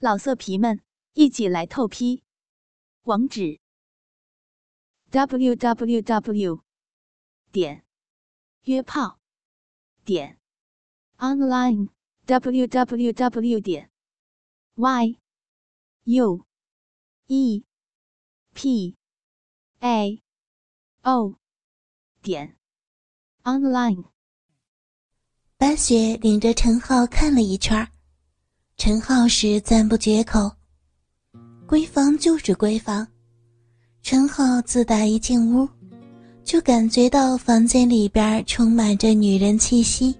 老色皮们，一起来透批！网址：w w w 点约炮点 online w w w 点 y u e p a o 点 online。白雪领着陈浩看了一圈。陈浩是赞不绝口，闺房就是闺房。陈浩自打一进屋，就感觉到房间里边充满着女人气息，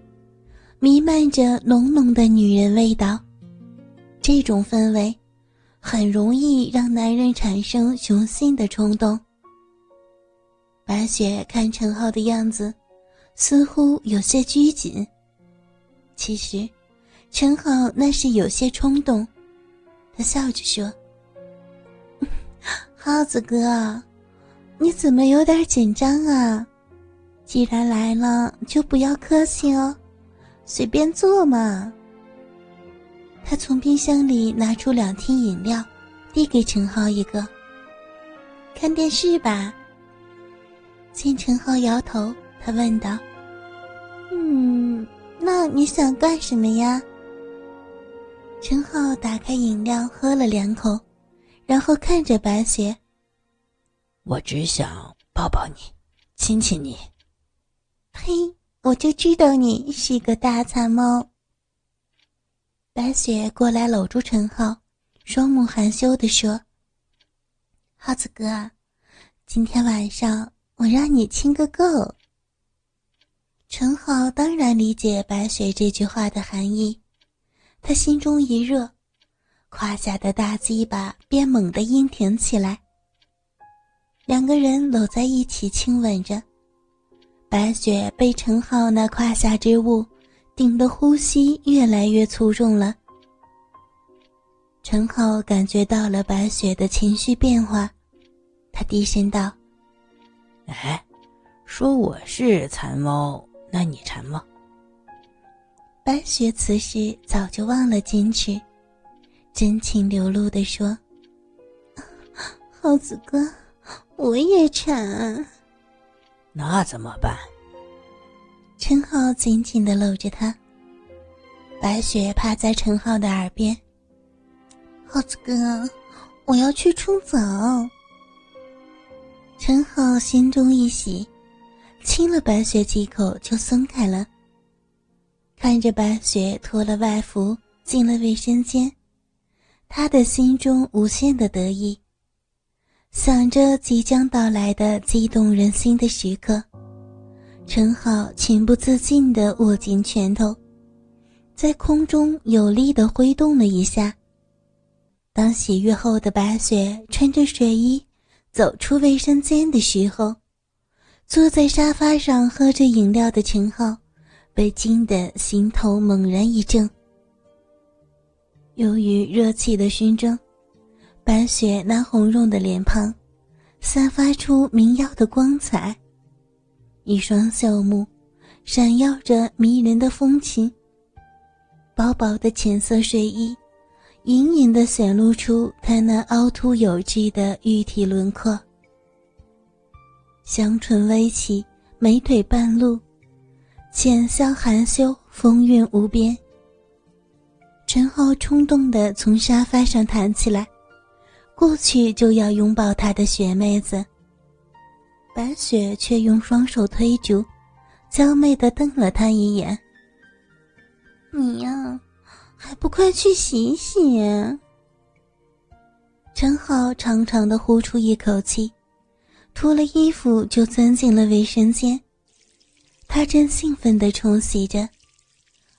弥漫着浓浓的女人味道。这种氛围，很容易让男人产生雄性的冲动。白雪看陈浩的样子，似乎有些拘谨。其实。陈浩那是有些冲动，他笑着说：“耗子哥，你怎么有点紧张啊？既然来了，就不要客气哦，随便坐嘛。”他从冰箱里拿出两听饮料，递给陈浩一个。看电视吧。见陈浩摇头，他问道：“嗯，那你想干什么呀？”陈浩打开饮料，喝了两口，然后看着白雪：“我只想抱抱你，亲亲你。”“呸，我就知道你是个大馋猫。”白雪过来搂住陈浩，双目含羞地说：“浩子哥，今天晚上我让你亲个够。”陈浩当然理解白雪这句话的含义。他心中一热，胯下的大鸡巴便猛地硬挺起来。两个人搂在一起亲吻着，白雪被陈浩那胯下之物顶得呼吸越来越粗重了。陈浩感觉到了白雪的情绪变化，他低声道：“哎，说我是馋猫，那你馋吗？”白雪此时早就忘了矜持，真情流露地说：“ 耗子哥，我也馋。”那怎么办？陈浩紧紧地搂着她。白雪趴在陈浩的耳边：“耗子哥，我要去冲澡。”陈浩心中一喜，亲了白雪几口就松开了。看着白雪脱了外服进了卫生间，他的心中无限的得意，想着即将到来的激动人心的时刻，陈好情不自禁地握紧拳头，在空中有力地挥动了一下。当洗浴后的白雪穿着睡衣走出卫生间的时候，坐在沙发上喝着饮料的陈浩。被惊得心头猛然一震。由于热气的熏蒸，白雪那红润的脸庞散发出明耀的光彩，一双秀目闪耀着迷人的风情。薄薄的浅色睡衣隐隐的显露出她那凹凸有致的玉体轮廓，香唇微起，美腿半露。浅笑含羞，风韵无边。陈浩冲动地从沙发上弹起来，过去就要拥抱他的雪妹子。白雪却用双手推住，娇媚地瞪了他一眼：“你呀，还不快去洗洗？”陈浩长长的呼出一口气，脱了衣服就钻进了卫生间。他正兴奋地冲洗着，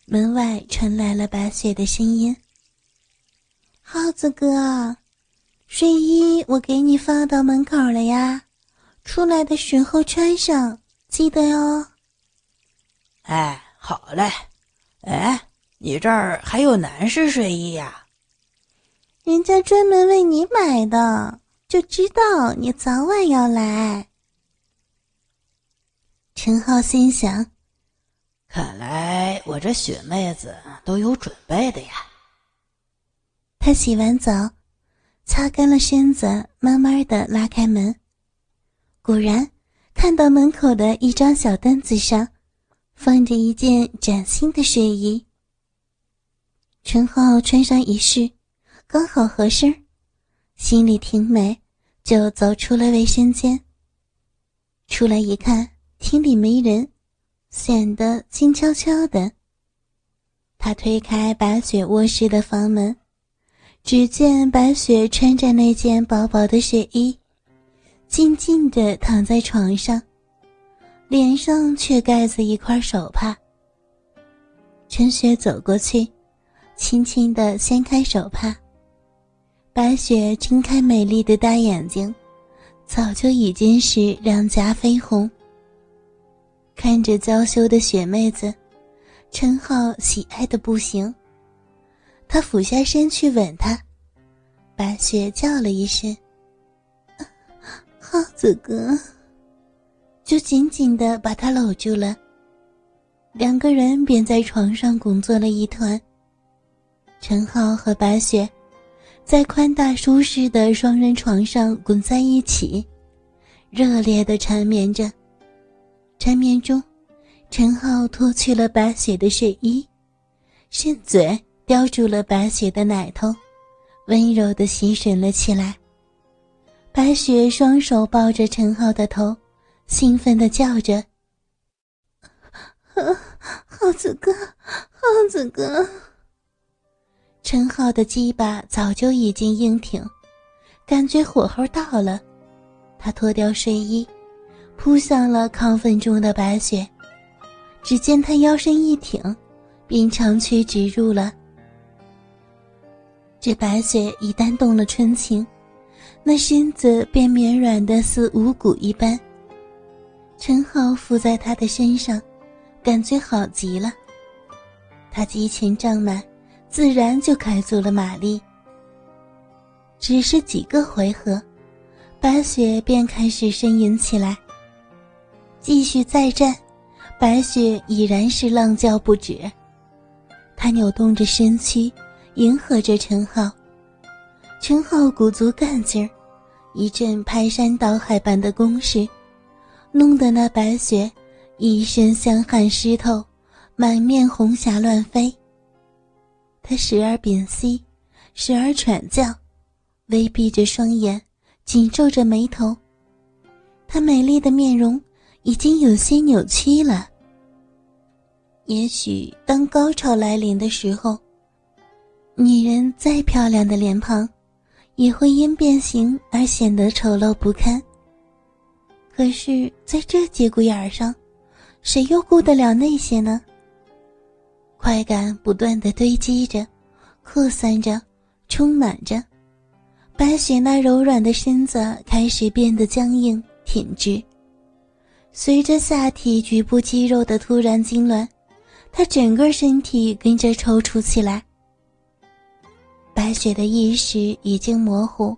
门外传来了白雪的声音：“耗子哥，睡衣我给你放到门口了呀，出来的时候穿上，记得哟。”“哎，好嘞。哎，你这儿还有男士睡衣呀？人家专门为你买的，就知道你早晚要来。”陈浩心想：“看来我这雪妹子都有准备的呀。”他洗完澡，擦干了身子，慢慢的拉开门，果然看到门口的一张小凳子上放着一件崭新的睡衣。陈浩穿上一试，刚好合身，心里挺美，就走出了卫生间。出来一看，厅里没人，显得静悄悄的。他推开白雪卧室的房门，只见白雪穿着那件薄薄的睡衣，静静的躺在床上，脸上却盖着一块手帕。陈雪走过去，轻轻的掀开手帕，白雪睁开美丽的大眼睛，早就已经是两颊绯红。看着娇羞的雪妹子。陈浩喜爱的不行，他俯下身去吻她，白雪叫了一声：“浩子哥。”就紧紧的把他搂住了。两个人便在床上滚作了一团。陈浩和白雪在宽大舒适的双人床上滚在一起，热烈的缠绵着，缠绵中。陈浩脱去了白雪的睡衣，伸嘴叼住了白雪的奶头，温柔的吸吮了起来。白雪双手抱着陈浩的头，兴奋的叫着：“ 浩子哥，浩子哥！”陈浩的鸡巴早就已经硬挺，感觉火候到了，他脱掉睡衣，扑向了亢奋中的白雪。只见他腰身一挺，便长驱直入了。这白雪一旦动了春情，那身子便绵软的似无骨一般。陈浩伏在她的身上，感觉好极了。他激情胀满，自然就开足了马力。只是几个回合，白雪便开始呻吟起来。继续再战。白雪已然是浪叫不止，她扭动着身躯，迎合着陈浩。陈浩鼓足干劲儿，一阵排山倒海般的攻势，弄得那白雪一身香汗湿透，满面红霞乱飞。她时而屏息，时而喘叫，微闭着双眼，紧皱着眉头。她美丽的面容已经有些扭曲了。也许当高潮来临的时候，女人再漂亮的脸庞，也会因变形而显得丑陋不堪。可是，在这节骨眼上，谁又顾得了那些呢？快感不断的堆积着，扩散着，充满着。白雪那柔软的身子开始变得僵硬挺直，随着下体局部肌肉的突然痉挛。他整个身体跟着抽搐起来。白雪的意识已经模糊，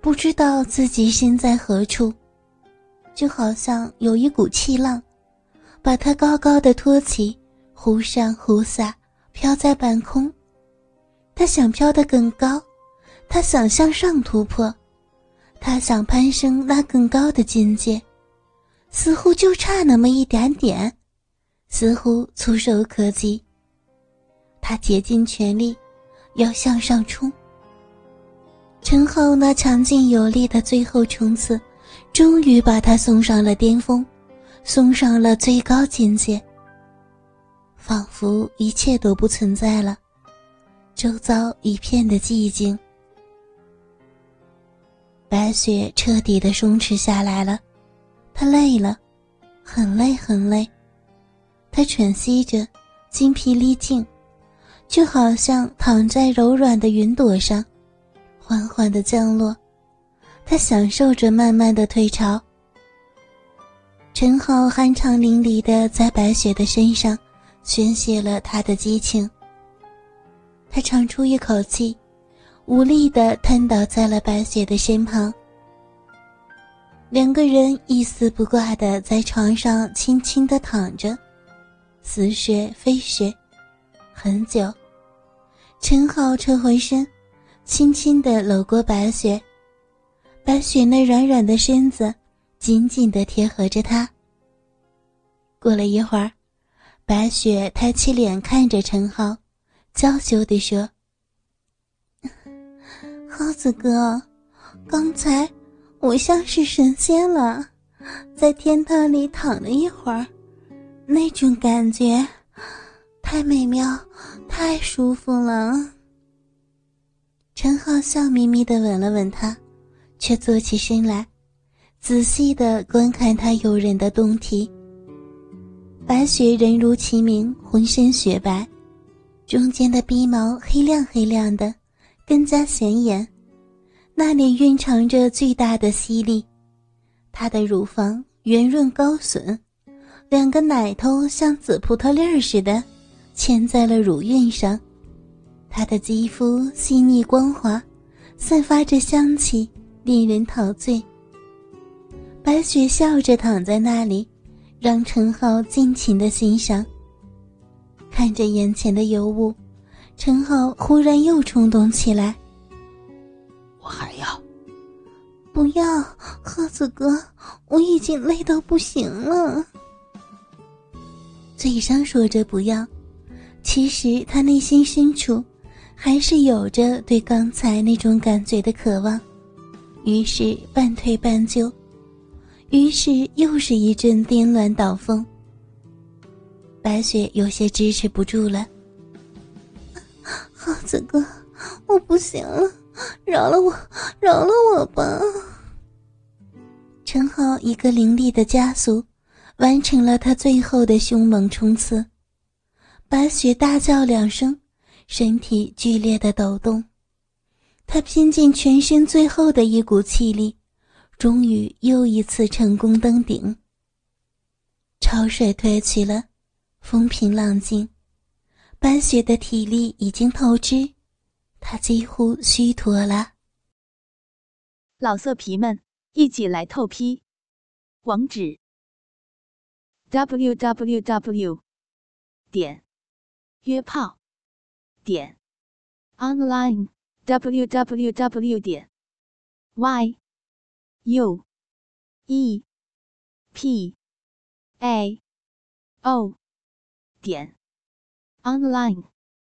不知道自己身在何处，就好像有一股气浪，把她高高的托起，忽上忽下，飘在半空。他想飘得更高，他想向上突破，他想攀升那更高的境界，似乎就差那么一点点。似乎触手可及。他竭尽全力，要向上冲。陈浩那强劲有力的最后冲刺，终于把他送上了巅峰，送上了最高境界。仿佛一切都不存在了，周遭一片的寂静。白雪彻底的松弛下来了，他累了，很累很累。他喘息着，精疲力尽，就好像躺在柔软的云朵上，缓缓的降落。他享受着慢慢的退潮。陈浩酣畅淋漓的在白雪的身上宣泄了他的激情。他长出一口气，无力的瘫倒在了白雪的身旁。两个人一丝不挂的在床上轻轻的躺着。似雪非雪，很久，陈浩撤回身，轻轻的搂过白雪，白雪那软软的身子紧紧的贴合着他。过了一会儿，白雪抬起脸看着陈浩，娇羞地说：“ 浩子哥，刚才我像是神仙了，在天堂里躺了一会儿，那种感觉太美妙，太舒服了。”陈浩笑眯眯的吻了吻她，却坐起身来，仔细的观看她诱人的胴体。白雪人如其名，浑身雪白，中间的鼻毛黑亮黑亮的，更加显眼。那里蕴藏着巨大的吸力，她的乳房圆润高耸，两个奶头像紫葡萄粒儿似的，嵌在了乳晕上。她的肌肤细腻光滑，散发着香气，令人陶醉。白雪笑着躺在那里，让陈浩尽情的欣赏。看着眼前的尤物，陈浩忽然又冲动起来。我还要，不要，鹤子哥，我已经累到不行了。嘴上说着不要，其实他内心深处。还是有着对刚才那种感觉的渴望，于是半推半就，于是又是一阵颠鸾倒凤。白雪有些支持不住了，耗子哥，我不行了，饶了我，饶了我吧！陈浩一个凌厉的加速，完成了他最后的凶猛冲刺。白雪大叫两声。身体剧烈的抖动，他拼尽全身最后的一股气力，终于又一次成功登顶。潮水退去了，风平浪静，白雪的体力已经透支，他几乎虚脱了。老色皮们，一起来透批，网址：w w w. 点约炮。点 online w w w 点 y u e p a o 点 online。